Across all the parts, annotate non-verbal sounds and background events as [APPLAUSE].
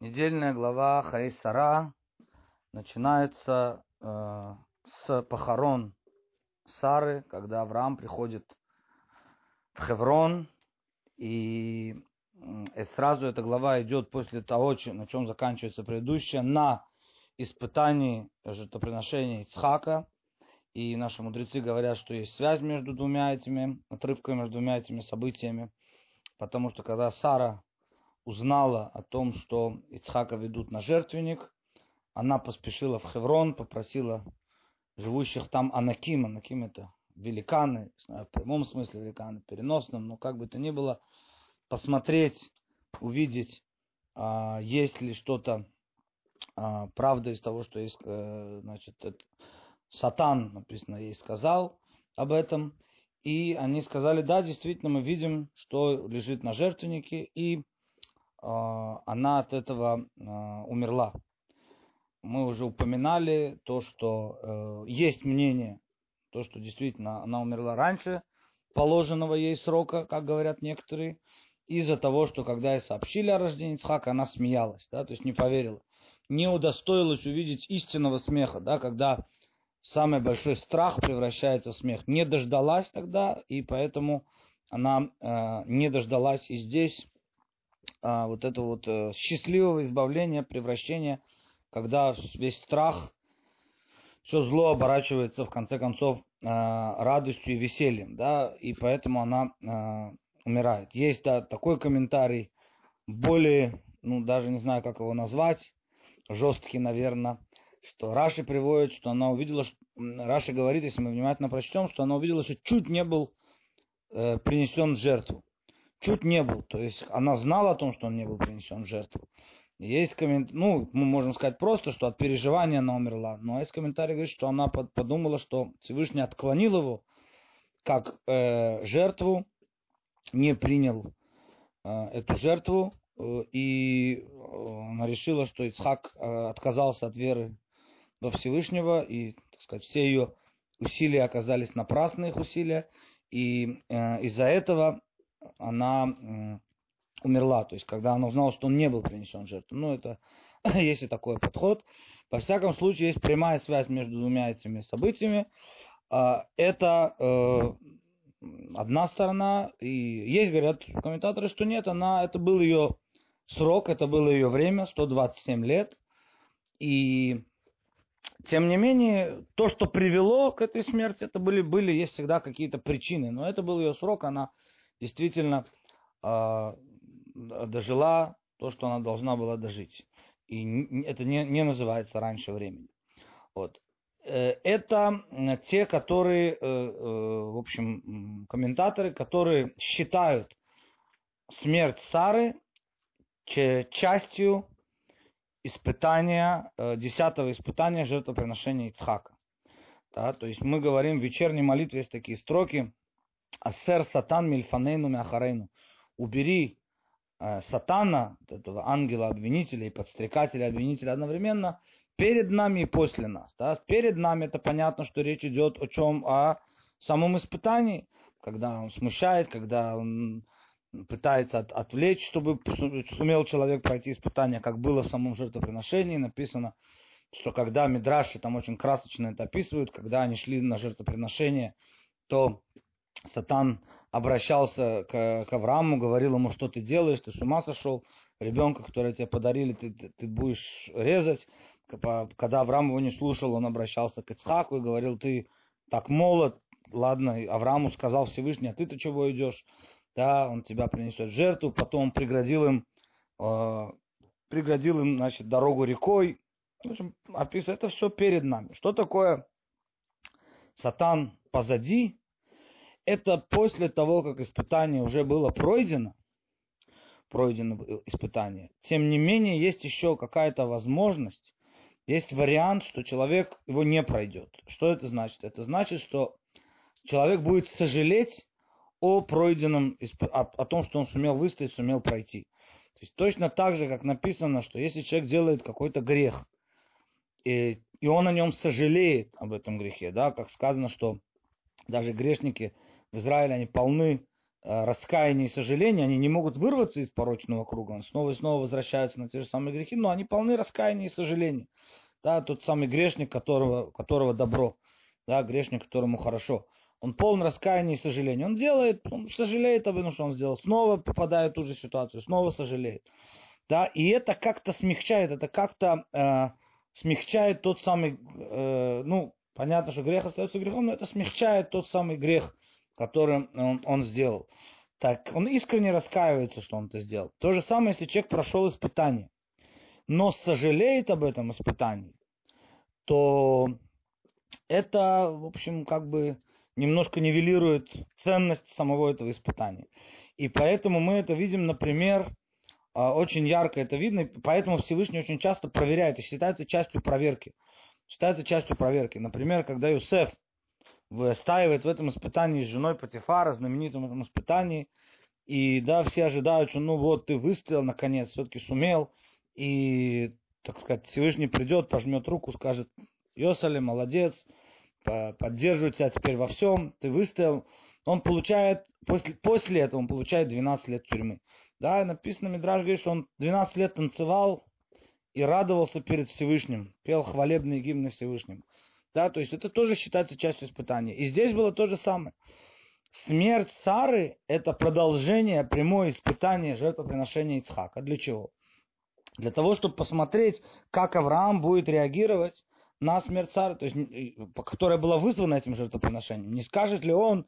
Недельная глава Хаисара начинается э, с похорон Сары, когда Авраам приходит в Хеврон, и, и сразу эта глава идет после того, на чем заканчивается предыдущая, на испытании жертвоприношения Ицхака. И наши мудрецы говорят, что есть связь между двумя этими отрывками, между двумя этими событиями. Потому что когда Сара узнала о том, что Ицхака ведут на жертвенник, она поспешила в Хеврон, попросила живущих там Анаким, Анаким это великаны, в прямом смысле великаны, в переносном, но как бы то ни было, посмотреть, увидеть, а, есть ли что-то а, правда из того, что есть, э, значит, Сатан, написано, ей сказал об этом. И они сказали, да, действительно, мы видим, что лежит на жертвеннике, и она от этого а, умерла. Мы уже упоминали то, что э, есть мнение, то, что действительно она умерла раньше положенного ей срока, как говорят некоторые, из-за того, что когда ей сообщили о рождении Ицхака, она смеялась, да, то есть не поверила, не удостоилась увидеть истинного смеха, да, когда самый большой страх превращается в смех. Не дождалась тогда, и поэтому она э, не дождалась и здесь а, вот это вот э, счастливого избавления, превращения, когда весь страх, все зло оборачивается в конце концов э, радостью и весельем, да, и поэтому она э, умирает. Есть да, такой комментарий, более, ну даже не знаю, как его назвать, жесткий, наверное, что Раши приводит, что она увидела, что, Раши говорит, если мы внимательно прочтем, что она увидела, что чуть не был э, принесен в жертву чуть не был. То есть она знала о том, что он не был принесен в жертву. Есть комментарий, ну, мы можем сказать просто, что от переживания она умерла. Но есть комментарий, говорит, что она подумала, что Всевышний отклонил его как э, жертву, не принял э, эту жертву, э, и она решила, что Ицхак э, отказался от веры во Всевышнего, и, так сказать, все ее усилия оказались напрасные, их усилия, и э, из-за этого она умерла. То есть, когда она узнала, что он не был принесен жертву. Ну, это [LAUGHS] есть и такой подход. Во всяком случае, есть прямая связь между двумя этими событиями. А, это э, одна сторона. И есть, говорят комментаторы, что нет, она, это был ее срок, это было ее время, 127 лет. И тем не менее, то, что привело к этой смерти, это были, были есть всегда какие-то причины. Но это был ее срок, она действительно э, дожила то, что она должна была дожить. И это не, не называется раньше времени. Вот. Э, это те, которые, э, э, в общем, комментаторы, которые считают смерть Сары частью испытания, десятого испытания жертвоприношения Ицхака. Да, то есть мы говорим в вечерней молитве есть такие строки, Асер сатан мильфанейну мяхарейну. Убери э, сатана, этого ангела-обвинителя и подстрекателя-обвинителя одновременно перед нами и после нас. Да? Перед нами это понятно, что речь идет о чем? О самом испытании, когда он смущает, когда он пытается от, отвлечь, чтобы сумел человек пройти испытание, как было в самом жертвоприношении, написано, что когда Мидраши там очень красочно это описывают, когда они шли на жертвоприношение, то Сатан обращался к, к Аврааму, говорил ему, что ты делаешь, ты с ума сошел, ребенка, который тебе подарили, ты, ты, ты будешь резать. Когда Авраам его не слушал, он обращался к Ицхаку и говорил, ты так молод, ладно, Аврааму сказал Всевышний, а ты-то чего идешь? Да, он тебя принесет жертву, потом преградил им, э, преградил им, значит, дорогу рекой. В общем, описывает это все перед нами. Что такое сатан позади, это после того, как испытание уже было пройдено, пройдено испытание. Тем не менее, есть еще какая-то возможность, есть вариант, что человек его не пройдет. Что это значит? Это значит, что человек будет сожалеть о пройденном, о, том, что он сумел выстоять, сумел пройти. То есть точно так же, как написано, что если человек делает какой-то грех, и, и он о нем сожалеет об этом грехе, да, как сказано, что даже грешники в Израиле они полны э, раскаяния и сожаления, они не могут вырваться из порочного круга, он снова и снова возвращаются на те же самые грехи, но они полны раскаяния и сожаления. Да, тот самый грешник, которого, которого добро, да, грешник, которому хорошо. Он полон раскаяния и сожаления. Он делает, он сожалеет об этом, что он сделал. Снова попадает в ту же ситуацию, снова сожалеет. Да, и это как-то смягчает, это как-то э, смягчает тот самый, э, ну, понятно, что грех остается грехом, но это смягчает тот самый грех, который он, он сделал. Так, он искренне раскаивается, что он это сделал. То же самое, если человек прошел испытание, но сожалеет об этом испытании, то это, в общем, как бы немножко нивелирует ценность самого этого испытания. И поэтому мы это видим, например, а, очень ярко это видно, и поэтому Всевышний очень часто проверяет и считается частью проверки. Считается частью проверки. Например, когда Юсеф выстаивает в этом испытании с женой Патифара, знаменитом этом испытании, и да, все ожидают, что ну вот ты выстоял, наконец, все-таки сумел, и, так сказать, Всевышний придет, пожмет руку, скажет, Йосале, молодец, поддерживает тебя теперь во всем, ты выстоял. Он получает, после, после этого он получает 12 лет тюрьмы. Да, написано, Мидраж говорит, что он 12 лет танцевал и радовался перед Всевышним, пел хвалебные гимны Всевышним. Да, то есть это тоже считается частью испытания. И здесь было то же самое. Смерть Сары – это продолжение, прямое испытание жертвоприношения Ицхака. Для чего? Для того, чтобы посмотреть, как Авраам будет реагировать на смерть Сары, то есть, которая была вызвана этим жертвоприношением. Не скажет ли он,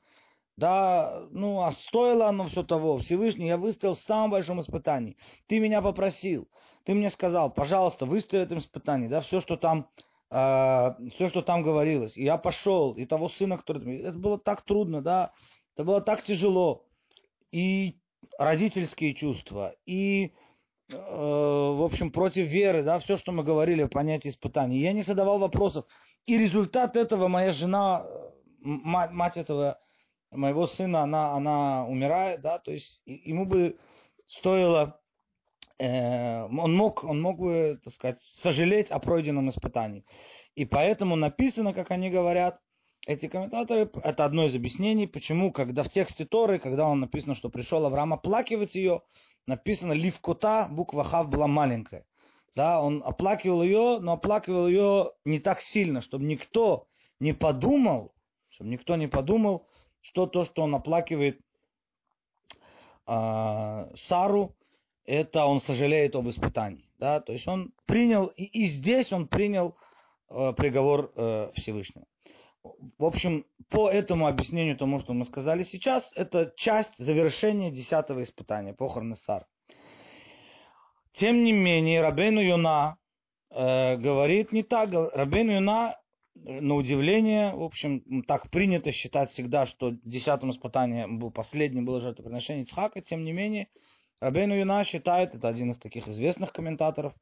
да, ну, а стоило оно все того. Всевышний, я выстоял в самом большом испытании. Ты меня попросил, ты мне сказал, пожалуйста, выстоял в этом испытании, да, все, что там, э, все, что там говорилось. И я пошел, и того сына, который... Это было так трудно, да, это было так тяжело. И родительские чувства, и, э, в общем, против веры, да, все, что мы говорили о понятии испытаний. Я не задавал вопросов. И результат этого моя жена, мать, мать этого моего сына, она, она умирает, да, то есть ему бы стоило, он, мог, он мог бы, так сказать, сожалеть о пройденном испытании. И поэтому написано, как они говорят, эти комментаторы, это одно из объяснений, почему, когда в тексте Торы, когда он написано, что пришел Авраам оплакивать ее, написано ливкота, буква Хав была маленькая. Да, он оплакивал ее, но оплакивал ее не так сильно, чтобы никто не подумал, чтобы никто не подумал, что то, что он оплакивает э, Сару, это он сожалеет об испытании. Да? То есть он принял, и, и здесь он принял э, приговор э, Всевышнего. В общем, по этому объяснению тому, что мы сказали сейчас, это часть завершения десятого испытания, похороны Сары. Тем не менее, Рабейну Юна э, говорит не так. Рабейну Юна на удивление, в общем, так принято считать всегда, что десятым испытанием был последним, было жертвоприношение Ицхака, тем не менее, Рабейну Юна считает, это один из таких известных комментаторов,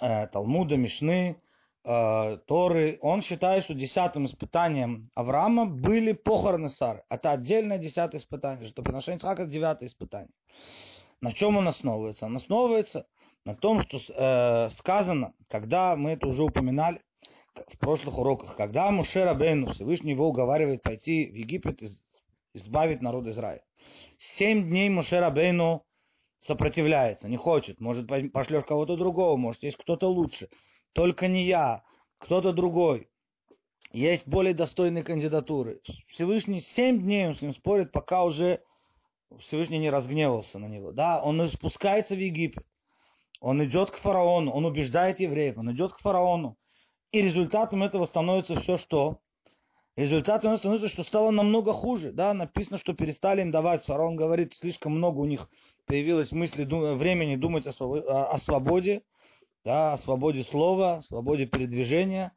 э, Талмуда, Мишны, э, Торы, он считает, что десятым испытанием Авраама были похороны Сары. Это отдельное десятое испытание, жертвоприношение Ицхака это девятое испытание. На чем он основывается? Он основывается на том, что э, сказано, когда мы это уже упоминали, в прошлых уроках, когда Муше Рабейну Всевышний его уговаривает пойти в Египет и избавить народ Израиля. Семь дней Муше Рабейну сопротивляется, не хочет. Может, пошлешь кого-то другого, может, есть кто-то лучше. Только не я, кто-то другой. Есть более достойные кандидатуры. Всевышний семь дней он с ним спорит, пока уже Всевышний не разгневался на него. Да, он спускается в Египет. Он идет к фараону, он убеждает евреев, он идет к фараону. И результатом этого становится все что? Результатом этого становится, что стало намного хуже. Да, написано, что перестали им давать. Фараон говорит, слишком много у них появилось мысли, времени думать о свободе, о свободе, да, о свободе слова, свободе передвижения,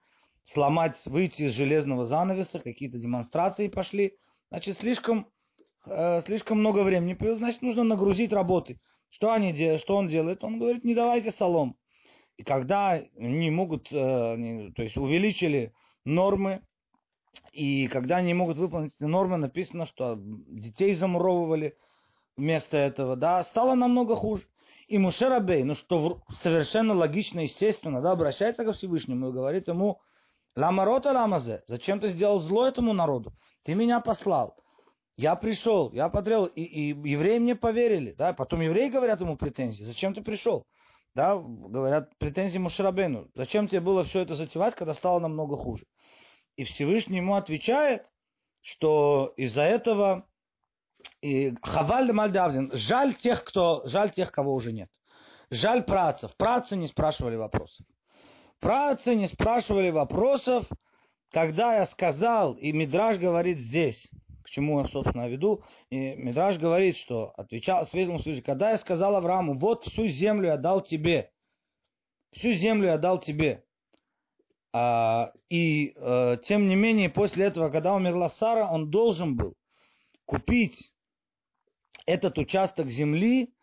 сломать, выйти из железного занавеса, какие-то демонстрации пошли. Значит, слишком, э, слишком много времени значит, нужно нагрузить работы. Что, они делают, что он делает? Он говорит, не давайте солом. И когда не могут, э, то есть увеличили нормы, и когда они могут выполнить эти нормы, написано, что детей замуровывали вместо этого, да, стало намного хуже. И Мушерабей, ну что совершенно логично, естественно, да, обращается ко Всевышнему и говорит ему, Ламарота ламазе, зачем ты сделал зло этому народу? Ты меня послал. Я пришел, я потребовал, и, и евреи мне поверили, да, потом евреи говорят ему претензии, зачем ты пришел? Да, говорят, претензии Мушарабену, зачем тебе было все это затевать, когда стало намного хуже? И Всевышний ему отвечает, что из-за этого и Хаваль Мальдавдин, жаль тех, кто, жаль тех, кого уже нет. Жаль працев. Працы не спрашивали вопросов. Працы не спрашивали вопросов, когда я сказал, и Мидраж говорит здесь, к чему я, собственно, веду, и Мидраж говорит, что отвечал Светлому Служителю, когда я сказал Аврааму, вот всю землю я дал тебе, всю землю я дал тебе, и а, тем не менее, после этого, когда умерла Сара, он должен был купить этот участок земли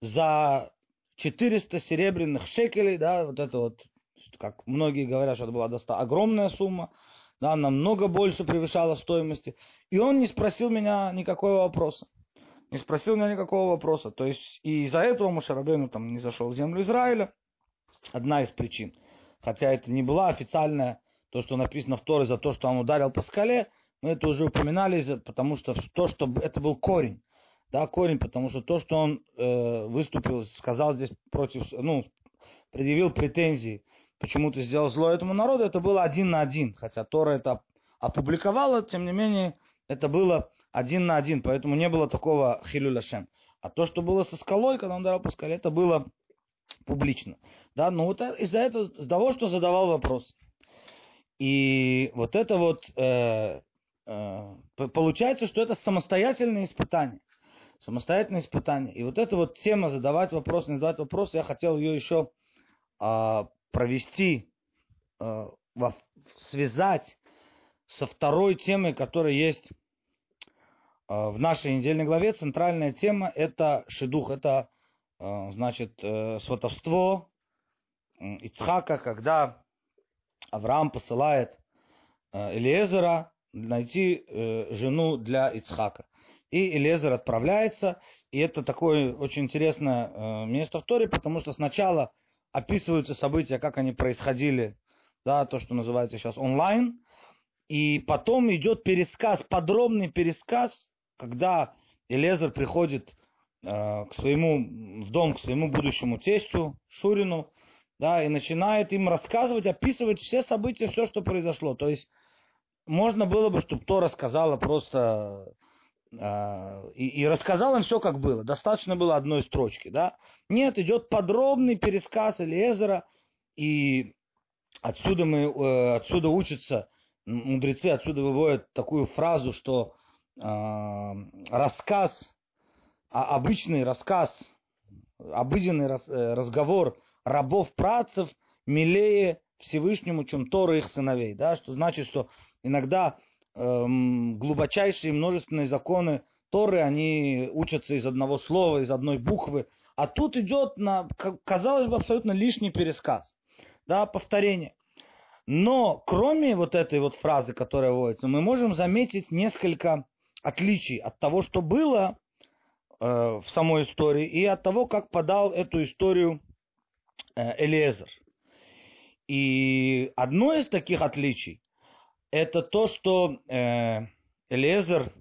за 400 серебряных шекелей, да, вот это вот, как многие говорят, что это была достаточно огромная сумма, да, намного больше превышала стоимости. И он не спросил меня никакого вопроса. Не спросил меня никакого вопроса. То есть и из-за этого Мушарабену там не зашел в землю Израиля. Одна из причин. Хотя это не была официальная, то, что написано в Торе за то, что он ударил по скале, мы это уже упоминали, потому что то, что это был корень да, корень, потому что то, что он э, выступил, сказал здесь против, ну, предъявил претензии, почему ты сделал зло этому народу, это было один на один, хотя Тора это опубликовала, тем не менее, это было один на один, поэтому не было такого хилюляшем. А то, что было со скалой, когда он дал по скале, это было публично. Да, но вот из-за этого, из того, что задавал вопрос. И вот это вот, э, э, получается, что это самостоятельное испытание самостоятельное испытание. И вот эта вот тема задавать вопросы, не задавать вопросы, я хотел ее еще а, провести, а, во, связать со второй темой, которая есть а, в нашей недельной главе. Центральная тема это шедух, это значит э, сватовство Ицхака, когда Авраам посылает э, Элиезера найти э, жену для Ицхака. И Элезер отправляется, и это такое очень интересное э, место в Торе, потому что сначала описываются события, как они происходили, да, то, что называется сейчас онлайн, и потом идет пересказ, подробный пересказ, когда Элезер приходит э, к своему, в дом к своему будущему тестю, Шурину, да, и начинает им рассказывать, описывать все события, все, что произошло. То есть можно было бы, чтобы Тора сказала просто а, и, и рассказал им все, как было. Достаточно было одной строчки, да? Нет, идет подробный пересказ Элиезера, и отсюда мы, э, отсюда учатся, мудрецы отсюда выводят такую фразу, что э, рассказ, а, обычный рассказ, обыденный рас, э, разговор рабов-працев милее Всевышнему, чем Тора их сыновей, да? Что значит, что иногда эм, глубочайшие множественные законы Торы, они учатся из одного слова, из одной буквы. А тут идет, на, казалось бы, абсолютно лишний пересказ, да, повторение. Но кроме вот этой вот фразы, которая вводится, мы можем заметить несколько отличий от того, что было в самой истории, и от того, как подал эту историю э, Элиезер. И одно из таких отличий это то, что э, Элиезер,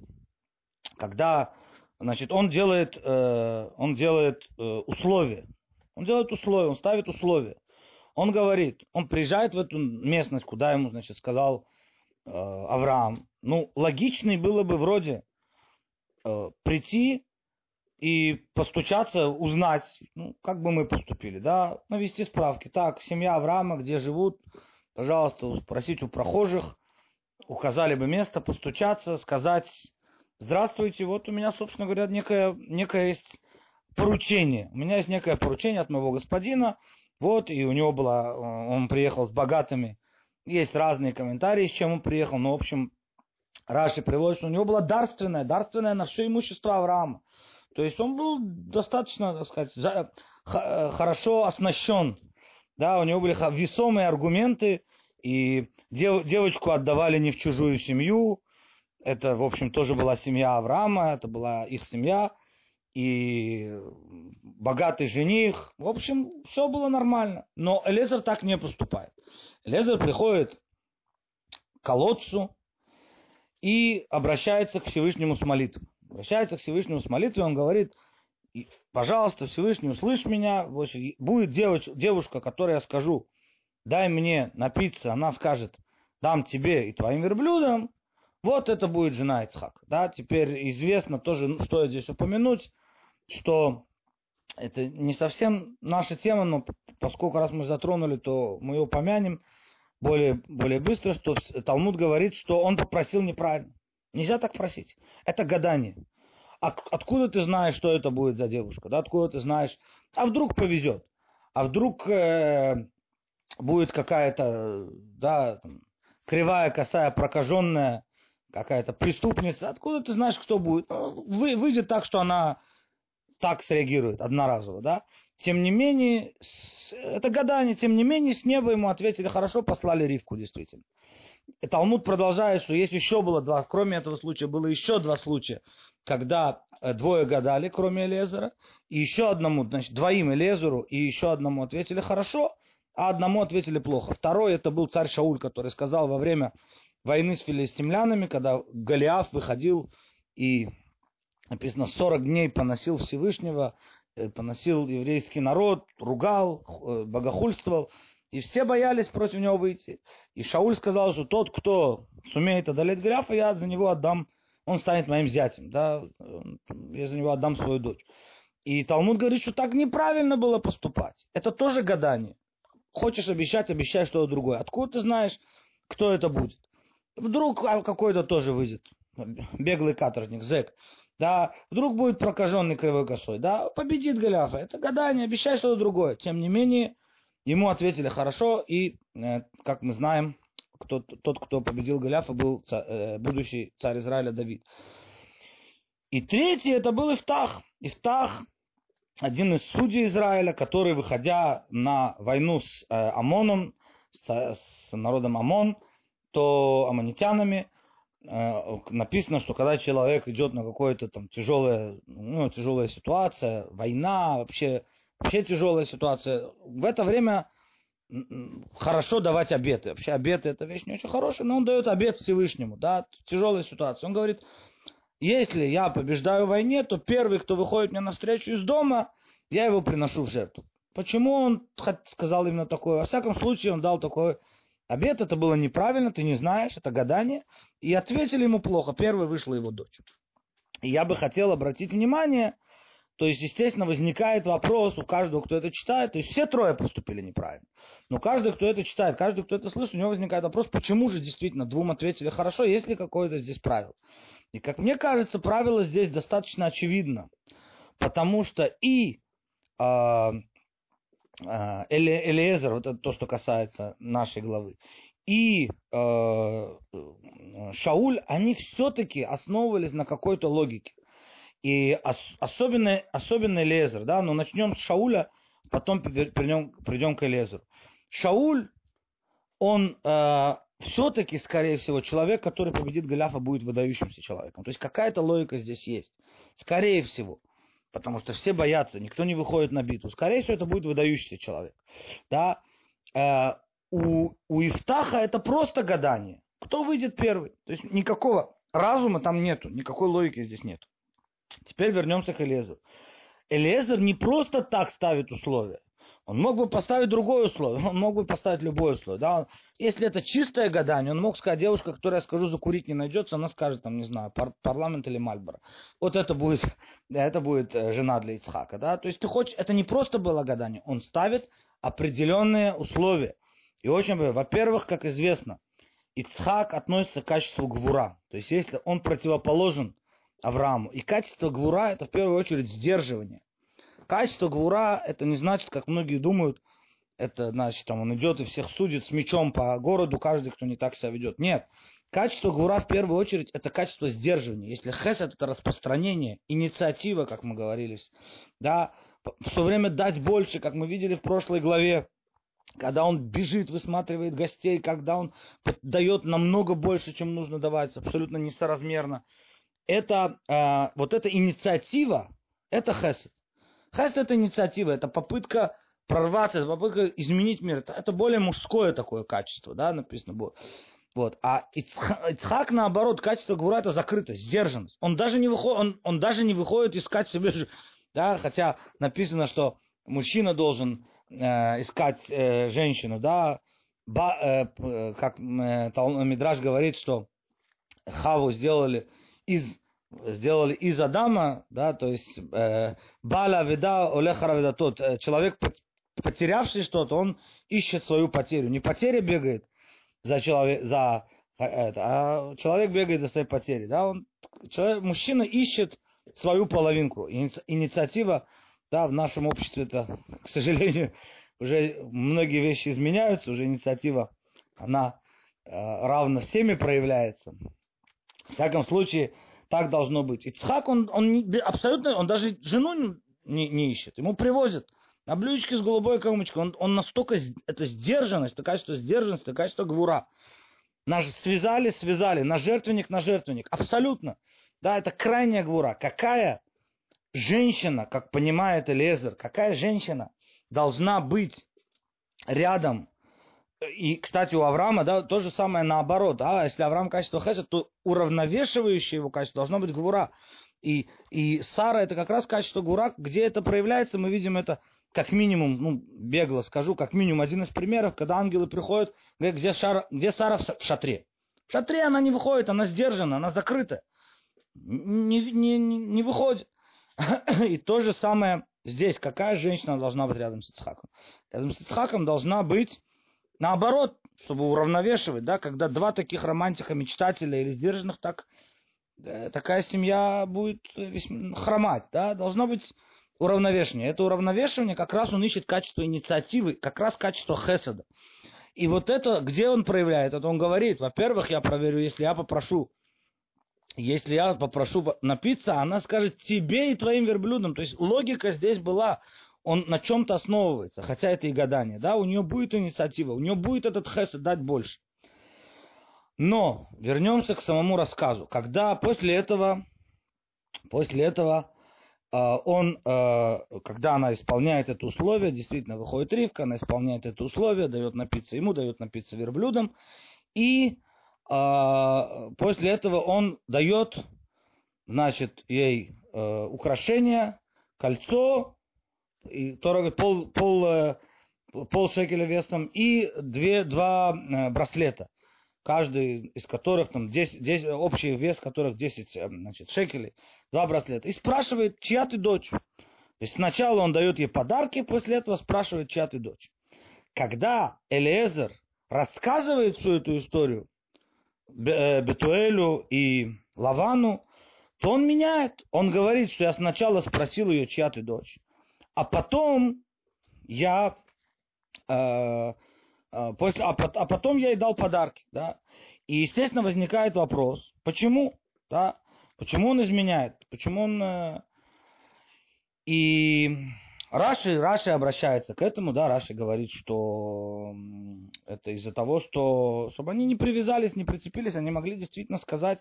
когда, значит, он делает, э, он делает э, условия. Он делает условия, он ставит условия. Он говорит, он приезжает в эту местность, куда ему, значит, сказал э, Авраам. Ну, логичный было бы вроде э, прийти и постучаться, узнать, ну, как бы мы поступили, да, навести справки. Так, семья Авраама, где живут, пожалуйста, спросить у прохожих, указали бы место, постучаться, сказать, здравствуйте, вот у меня, собственно говоря, некое, некое есть поручение. У меня есть некое поручение от моего господина, вот, и у него было, он приехал с богатыми, есть разные комментарии, с чем он приехал, но, в общем, Раши приводит, что у него было дарственное, дарственное на все имущество Авраама. То есть он был достаточно, так сказать, за, х, хорошо оснащен. Да, у него были весомые аргументы, и дев, девочку отдавали не в чужую семью. Это, в общем, тоже была семья Авраама, это была их семья. И богатый жених. В общем, все было нормально. Но Элезер так не поступает. Элезер приходит к колодцу, и обращается к Всевышнему с молитвой. Обращается к Всевышнему с молитвой, он говорит, пожалуйста, Всевышний, услышь меня, будет девушка, которой я скажу, дай мне напиться, она скажет, дам тебе и твоим верблюдам, вот это будет жена Ицхак. Да, теперь известно тоже, стоит здесь упомянуть, что это не совсем наша тема, но поскольку раз мы затронули, то мы ее упомянем более, более быстро, что Талмуд говорит, что он попросил неправильно. Нельзя так просить. Это гадание. Откуда ты знаешь, что это будет за девушка? Да, откуда ты знаешь? А вдруг повезет? А вдруг э, будет какая-то, да, там, кривая, косая, прокаженная, какая-то преступница? Откуда ты знаешь, кто будет? Ну, вы, выйдет так, что она так среагирует одноразово, да? Тем не менее, это гадание, тем не менее, с неба ему ответили, хорошо, послали Ривку, действительно. Талмуд продолжает, что есть еще было два, кроме этого случая, было еще два случая, когда э, двое гадали, кроме Элезера, и еще одному, значит, двоим Элезеру, и еще одному ответили хорошо, а одному ответили плохо. Второй это был царь Шауль, который сказал во время войны с филистимлянами, когда Голиаф выходил и написано, 40 дней поносил Всевышнего, э, поносил еврейский народ, ругал, э, богохульствовал, и все боялись против него выйти. И Шауль сказал, что тот, кто сумеет одолеть Голиафа, я за него отдам, он станет моим зятем, да, я за него отдам свою дочь. И Талмуд говорит, что так неправильно было поступать. Это тоже гадание. Хочешь обещать, обещай что-то другое. Откуда ты знаешь, кто это будет? Вдруг а, какой-то тоже выйдет. Беглый каторжник, зэк да, вдруг будет прокаженный кривой косой, да, победит Голиафа. Это гадание, обещай что-то другое. Тем не менее, ему ответили хорошо, и, э, как мы знаем, кто, тот, кто победил Голиафа, был царь, э, будущий царь Израиля Давид. И третий, это был Ифтах. Ифтах, один из судей Израиля, который, выходя на войну с э, Амоном, с, с народом Амон, то аммонитянами, Э, написано, что когда человек идет на какое-то там тяжелое, ну, тяжелая ситуация, война, вообще, вообще тяжелая ситуация, в это время хорошо давать обеты. Вообще обеты это вещь не очень хорошая, но он дает обет Всевышнему, да, тяжелая ситуация. Он говорит, если я побеждаю в войне, то первый, кто выходит мне навстречу из дома, я его приношу в жертву. Почему он сказал именно такое? Во всяком случае, он дал такое Обед это было неправильно, ты не знаешь, это гадание. И ответили ему плохо. Первой вышла его дочь. И я бы хотел обратить внимание, то есть, естественно, возникает вопрос у каждого, кто это читает, то есть все трое поступили неправильно. Но каждый, кто это читает, каждый, кто это слышит, у него возникает вопрос, почему же действительно двум ответили хорошо, есть ли какое-то здесь правило. И как мне кажется, правило здесь достаточно очевидно, потому что и э, а, Элиезер, вот это то, что касается нашей главы, и э, Шауль, они все-таки основывались на какой-то логике. И ос, особенно, особенно Элиезер, да, но начнем с Шауля, потом придем, придем к Элиезеру. Шауль, он э, все-таки, скорее всего, человек, который победит Голиафа, будет выдающимся человеком. То есть какая-то логика здесь есть. Скорее всего потому что все боятся, никто не выходит на битву. Скорее всего, это будет выдающийся человек. Да? Э, у, у Ифтаха это просто гадание. Кто выйдет первый? То есть никакого разума там нету, никакой логики здесь нет. Теперь вернемся к Элезеру. Элезер не просто так ставит условия. Он мог бы поставить другое условие, [LAUGHS] он мог бы поставить любое условие. Да? Если это чистое гадание, он мог сказать, девушка, которая, я скажу, закурить не найдется, она скажет, там, не знаю, пар- парламент или Мальборо. Вот это будет, [LAUGHS] это будет э, жена для Ицхака. Да? То есть ты хочешь, это не просто было гадание, он ставит определенные условия. И очень, во-первых, как известно, Ицхак относится к качеству гвура. То есть если он противоположен Аврааму. И качество гвура это в первую очередь сдерживание. Качество Гвура, это не значит, как многие думают, это значит, там он идет и всех судит с мечом по городу, каждый, кто не так себя ведет. Нет. Качество Гура в первую очередь это качество сдерживания. Если хесед это распространение, инициатива, как мы говорили, да, все время дать больше, как мы видели в прошлой главе, когда он бежит, высматривает гостей, когда он дает намного больше, чем нужно давать, абсолютно несоразмерно. Это, э, вот эта инициатива, это хесед. Хест это инициатива, это попытка прорваться, это попытка изменить мир. Это, это более мужское такое качество, да, написано было. Вот. А Ицхак, наоборот, качество Гвура это закрытость, сдержанность. Он даже не выходит, он, он даже не выходит искать себе, да, хотя написано, что мужчина должен э, искать э, женщину, да, ба, э как э, Мидраж говорит, что Хаву сделали из сделали из Адама, да, то есть э, Бала Веда Олехара Веда тот э, человек потерявший что-то, он ищет свою потерю. Не потеря бегает за человек, за э, это, а человек бегает за своей потерей, да, он человек, мужчина ищет свою половинку. Инициатива, да, в нашем обществе это, к сожалению, уже многие вещи изменяются, уже инициатива, она э, равно всеми проявляется. В всяком случае, так должно быть. Ицхак, он, он абсолютно, он даже жену не, не ищет. Ему привозят на блюдечке с голубой кормочкой. Он, он настолько, это сдержанность, такая что сдержанность, такая что гвура. Нас связали, связали, на жертвенник, на жертвенник. Абсолютно. Да, это крайняя гвура. Какая женщина, как понимает Элезер, какая женщина должна быть рядом и, кстати, у Авраама, да, то же самое наоборот. А если Авраам качество хесед, то уравновешивающее его качество должно быть гвура. И, и Сара это как раз качество гура. Где это проявляется, мы видим это как минимум, ну, бегло скажу, как минимум один из примеров, когда ангелы приходят, говорят, где, Шара, где Сара в шатре. В шатре она не выходит, она сдержана, она закрыта. Не, не, не выходит. [CLEARS THROAT] И то же самое здесь. Какая женщина должна быть рядом с Ицхаком? Рядом с Ицхаком должна быть Наоборот, чтобы уравновешивать, да, когда два таких романтика, мечтателя или сдержанных, так э, такая семья будет хромать, да, должно быть уравновешивание. Это уравновешивание как раз он ищет качество инициативы, как раз качество хеседа. И вот это, где он проявляет, это он говорит, во-первых, я проверю, если я попрошу, если я попрошу напиться, она скажет тебе и твоим верблюдам. То есть логика здесь была, он на чем-то основывается, хотя это и гадание, да, у нее будет инициатива, у нее будет этот хесед дать больше. Но вернемся к самому рассказу. Когда после этого, после этого э, он, э, когда она исполняет это условие, действительно выходит Ривка, она исполняет это условие, дает напиться ему, дает напиться верблюдам, и э, после этого он дает, значит, ей э, украшение, кольцо, и Тора пол, пол, э, пол шекеля весом и две, два э, браслета, каждый из которых там 10, 10, общий вес которых 10 э, значит, шекелей, два браслета. И спрашивает, чья ты дочь? То есть сначала он дает ей подарки, после этого спрашивает, чья ты дочь. Когда Элиезер рассказывает всю эту историю Бетуэлю и Лавану, то он меняет. Он говорит, что я сначала спросил ее, чья ты дочь а потом я э, э, после, а, а потом я ей дал подарки, да. И, естественно, возникает вопрос, почему, да, почему он изменяет, почему он... Э, и Раши, Раши обращается к этому, да, Раши говорит, что это из-за того, что, чтобы они не привязались, не прицепились, они могли действительно сказать,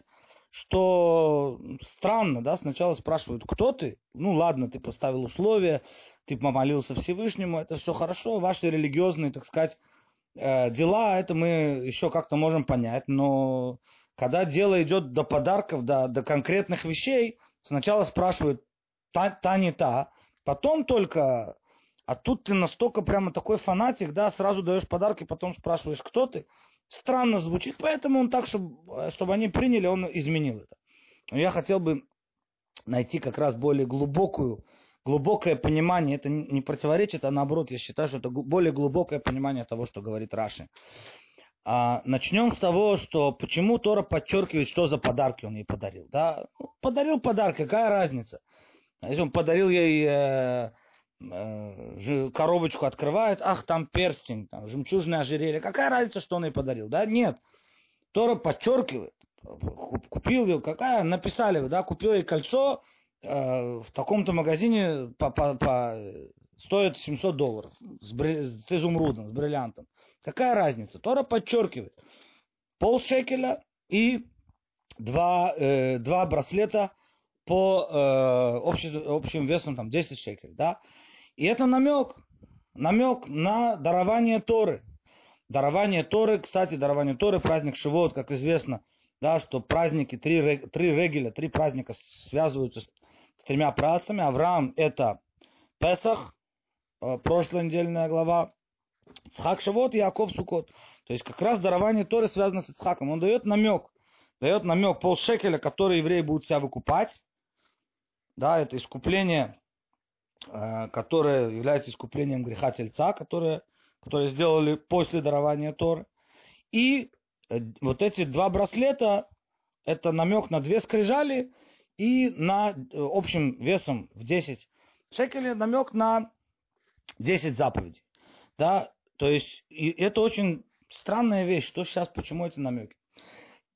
что странно, да, сначала спрашивают, кто ты? Ну ладно, ты поставил условия, ты помолился Всевышнему, это все хорошо, ваши религиозные, так сказать, э, дела, это мы еще как-то можем понять, но когда дело идет до подарков, до, до конкретных вещей, сначала спрашивают, та, та не та, потом только, а тут ты настолько прямо такой фанатик, да, сразу даешь подарки, потом спрашиваешь, кто ты, странно звучит, поэтому он так, чтобы, чтобы они приняли, он изменил это. Но я хотел бы найти как раз более глубокую, глубокое понимание, это не противоречит, а наоборот, я считаю, что это более глубокое понимание того, что говорит Раши. А, начнем с того, что почему Тора подчеркивает, что за подарки он ей подарил. Да? Ну, подарил подарок, какая разница? Если он подарил ей э, Э, коробочку открывает, ах, там перстень, там жемчужное ожерелье. Какая разница, что он ей подарил? Да, нет. Тора подчеркивает, купил ее, какая, написали да, купил ей кольцо э, в таком-то магазине по, по, по, стоит 700 долларов с, бри, с изумрудом, с бриллиантом. Какая разница? Тора подчеркивает, пол шекеля и два, э, два браслета по э, общим, общим весом там 10 шекелей, да. И это намек, намек на дарование Торы. дарование Торы, кстати, дарование Торы, праздник Шивот, как известно, да, что праздники, три, три регеля, три праздника связываются с, с тремя працами. Авраам это Песах, э, прошлая недельная глава, Цхак Шавот и Яков Сукот. То есть как раз дарование Торы связано с Ицхаком. Он дает намек, дает намек полшекеля, который евреи будут себя выкупать. Да, это искупление, которое является искуплением греха тельца, которое, которое сделали после дарования Торы. И э, вот эти два браслета, это намек на две скрижали и на э, общим весом в 10 шекелей намек на 10 заповедей. Да, то есть и это очень странная вещь, что сейчас, почему эти намеки.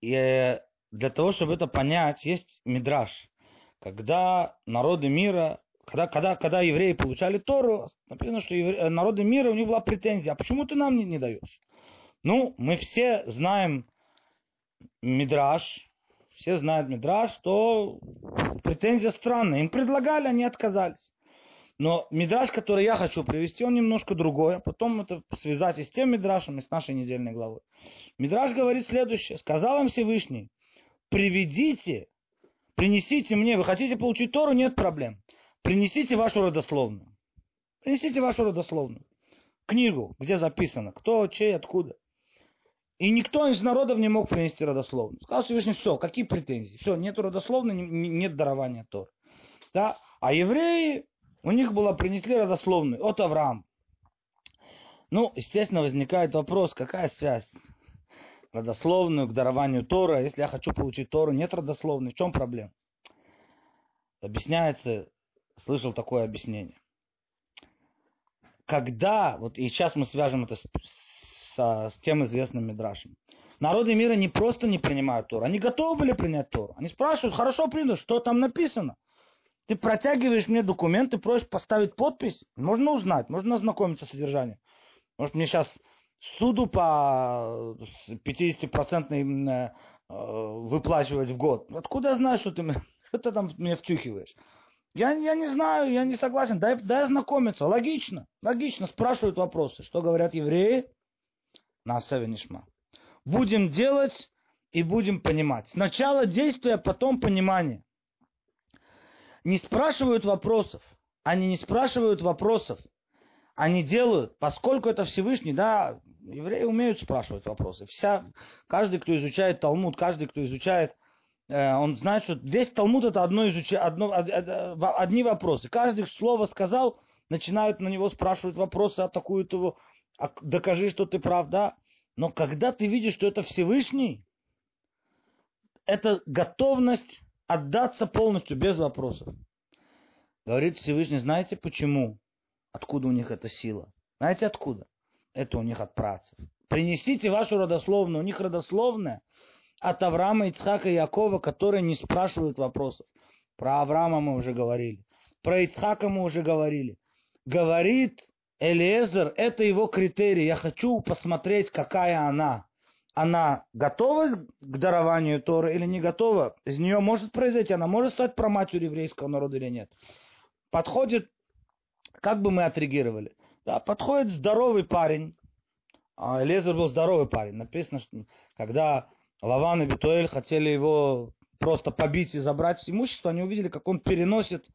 И э, для того, чтобы это понять, есть мидраж. Когда народы мира, когда, когда, когда евреи получали Тору, написано, что евре, э, народы мира, у них была претензия, а почему ты нам не, не даешь? Ну, мы все знаем мидраж, все знают мидраж, что претензия странная. Им предлагали, они отказались. Но мидраж, который я хочу привести, он немножко другой, а потом это связать и с тем мидрашем, и с нашей недельной главой. Мидраж говорит следующее. Сказал им Всевышний, приведите, принесите мне, вы хотите получить Тору, нет проблем. Принесите вашу родословную. Принесите вашу родословную. Книгу, где записано, кто, чей, откуда. И никто из народов не мог принести родословную. Сказал Всевышний, все, какие претензии? Все, нет родословной, нет дарования Тор. Да? А евреи у них было принесли родословную от Авраама. Ну, естественно, возникает вопрос, какая связь родословную к дарованию Тора. Если я хочу получить Тору, нет родословной, в чем проблема? Объясняется, слышал такое объяснение. Когда, вот и сейчас мы свяжем это с, с, с тем известным Мидрашем. Народы мира не просто не принимают Тору, они готовы были принять Тору. Они спрашивают, хорошо принято, что там написано? Ты протягиваешь мне документ, ты просишь поставить подпись. Можно узнать, можно ознакомиться с содержанием. Может, мне сейчас суду по 50% э, выплачивать в год. Откуда я знаю, что ты, что [LAUGHS] ты там мне втюхиваешь? Я, я не знаю, я не согласен. Дай, дай ознакомиться. Логично. Логично. Спрашивают вопросы. Что говорят евреи? На Нишма. Будем делать и будем понимать. Сначала действие, потом понимание не спрашивают вопросов. Они не спрашивают вопросов. Они делают, поскольку это Всевышний, да, евреи умеют спрашивать вопросы. Вся, каждый, кто изучает Талмуд, каждый, кто изучает, он знает, что весь Талмуд это одно изуч... одно, одни вопросы. Каждый слово сказал, начинают на него спрашивать вопросы, атакуют его, а докажи, что ты прав, да. Но когда ты видишь, что это Всевышний, это готовность отдаться полностью, без вопросов. Говорит Всевышний, знаете почему? Откуда у них эта сила? Знаете откуда? Это у них от працев. Принесите вашу родословную. У них родословная от Авраама, Ицхака и Якова, которые не спрашивают вопросов. Про Авраама мы уже говорили. Про Ицхака мы уже говорили. Говорит Элиезер, это его критерий. Я хочу посмотреть, какая она она готова к дарованию Торы или не готова, из нее может произойти, она может стать проматерью еврейского народа или нет. Подходит, как бы мы отреагировали? Да, подходит здоровый парень, а был здоровый парень. Написано, что когда Лаван и Битуэль хотели его просто побить и забрать имущество, они увидели, как он переносит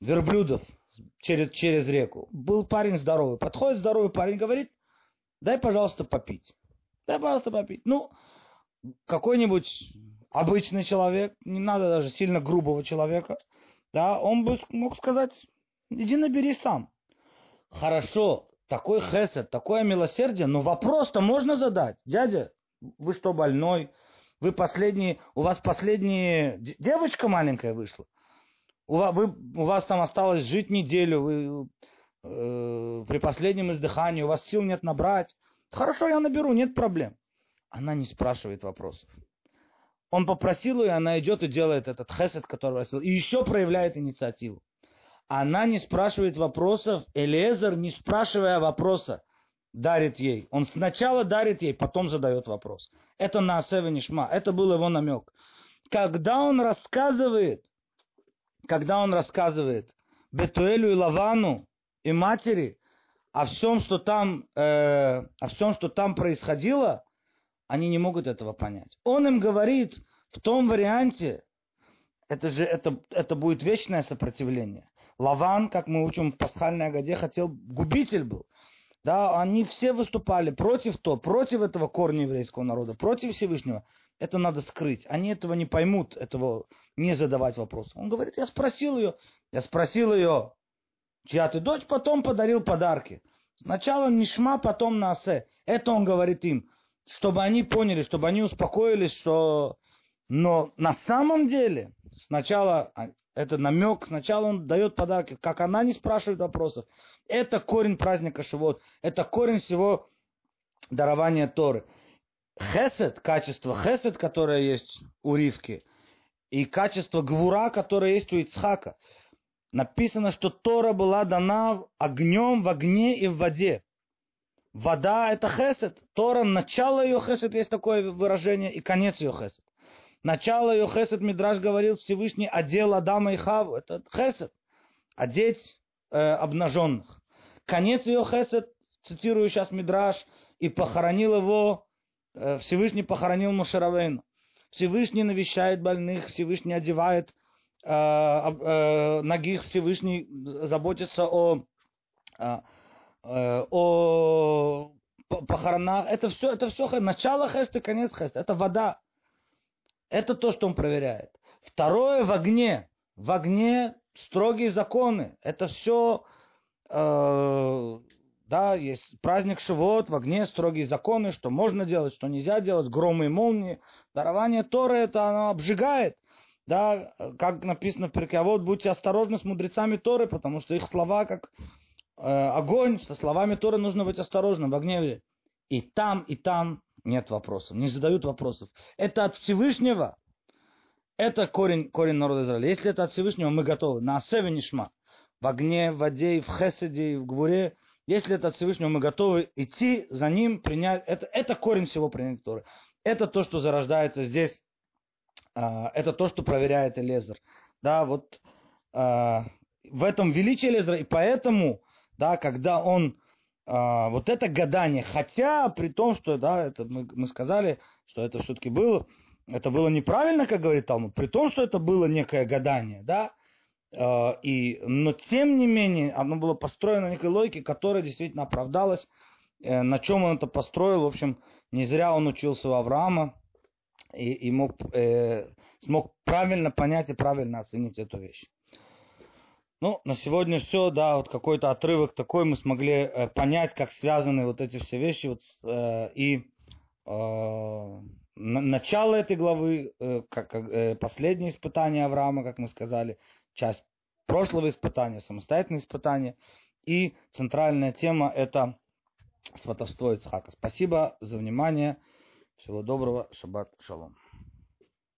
верблюдов через, через реку. Был парень здоровый. Подходит здоровый парень, говорит, дай, пожалуйста, попить. Дай, пожалуйста, попить. Ну, какой-нибудь обычный человек, не надо даже сильно грубого человека, да, он бы мог сказать, иди набери сам. Хорошо, такой хесед, такое милосердие, но вопрос-то можно задать. Дядя, вы что, больной? Вы последний, у вас последняя девочка маленькая вышла? У вас, вы, у вас там осталось жить неделю, вы э, при последнем издыхании, у вас сил нет набрать. Хорошо, я наберу, нет проблем. Она не спрашивает вопросов. Он попросил ее, она идет и делает этот хесед, который просил. И еще проявляет инициативу. Она не спрашивает вопросов. Элиезер, не спрашивая вопроса, дарит ей. Он сначала дарит ей, потом задает вопрос. Это на Асеве Нишма. Это был его намек. Когда он рассказывает, когда он рассказывает Бетуэлю и Лавану и матери, о всем, что там, э, о всем, что там происходило, они не могут этого понять. Он им говорит в том варианте, это же это, это будет вечное сопротивление. Лаван, как мы учим в пасхальной Агаде, хотел, губитель был. Да, они все выступали против то, против этого корня еврейского народа, против Всевышнего. Это надо скрыть. Они этого не поймут, этого не задавать вопрос. Он говорит, я спросил ее, я спросил ее, чья ты дочь, потом подарил подарки. Сначала Нишма, потом Насе. Это он говорит им, чтобы они поняли, чтобы они успокоились, что... Но на самом деле, сначала это намек, сначала он дает подарки, как она не спрашивает вопросов. Это корень праздника Шивот, это корень всего дарования Торы. Хесед, качество хесед, которое есть у Ривки, и качество гвура, которое есть у Ицхака. Написано, что Тора была дана огнем в огне и в воде. Вода – это хесед. Тора, начало ее хесед, есть такое выражение, и конец ее хесед. Начало ее хесед, Мидраш говорил, Всевышний одел Адама и Хаву. Это хесед. Одеть э, обнаженных. Конец ее хесед, цитирую сейчас Мидраш, и похоронил его, э, Всевышний похоронил Мушаравейну. Всевышний навещает больных, Всевышний одевает э, э, ногих, Всевышний заботится о, э, э о похоронах. Это все, это все начало хеста, конец хеста. Это вода. Это то, что он проверяет. Второе в огне. В огне строгие законы. Это все, э, да, есть праздник Шивот, в огне строгие законы, что можно делать, что нельзя делать, громы и молнии. Дарование Торы, это оно обжигает. Да, как написано в перке, вот будьте осторожны с мудрецами Торы, потому что их слова как э, огонь, со словами Торы нужно быть осторожным в огне. И там, и там нет вопросов, не задают вопросов. Это от Всевышнего. Это корень, корень народа Израиля. Если это от Всевышнего, мы готовы. На Асеве Нишма. В огне, в воде, в хеседе, в гвуре. Если это от Всевышнего, мы готовы идти за ним, принять. Это, это корень всего принятия Торы. Это то, что зарождается здесь. А, это то, что проверяет Элезер. Да, вот а, в этом величие Элезера. И поэтому, да, когда он а, вот это гадание, хотя при том, что, да, это мы, мы сказали, что это все-таки было, это было неправильно, как говорит Талмуд, при том, что это было некое гадание, да, а, и, но тем не менее, оно было построено некой логике, которая действительно оправдалась, э, на чем он это построил, в общем, не зря он учился у Авраама, и, и мог, э, смог правильно понять и правильно оценить эту вещь. Ну, на сегодня все, да, вот какой-то отрывок такой мы смогли э, понять, как связаны вот эти все вещи, вот, э, и э, начало этой главы, э, как э, последнее испытание Авраама, как мы сказали, часть прошлого испытания, самостоятельное испытание, и центральная тема это сватовство Ицхака. Спасибо за внимание. Всего доброго. Шаббат шалом.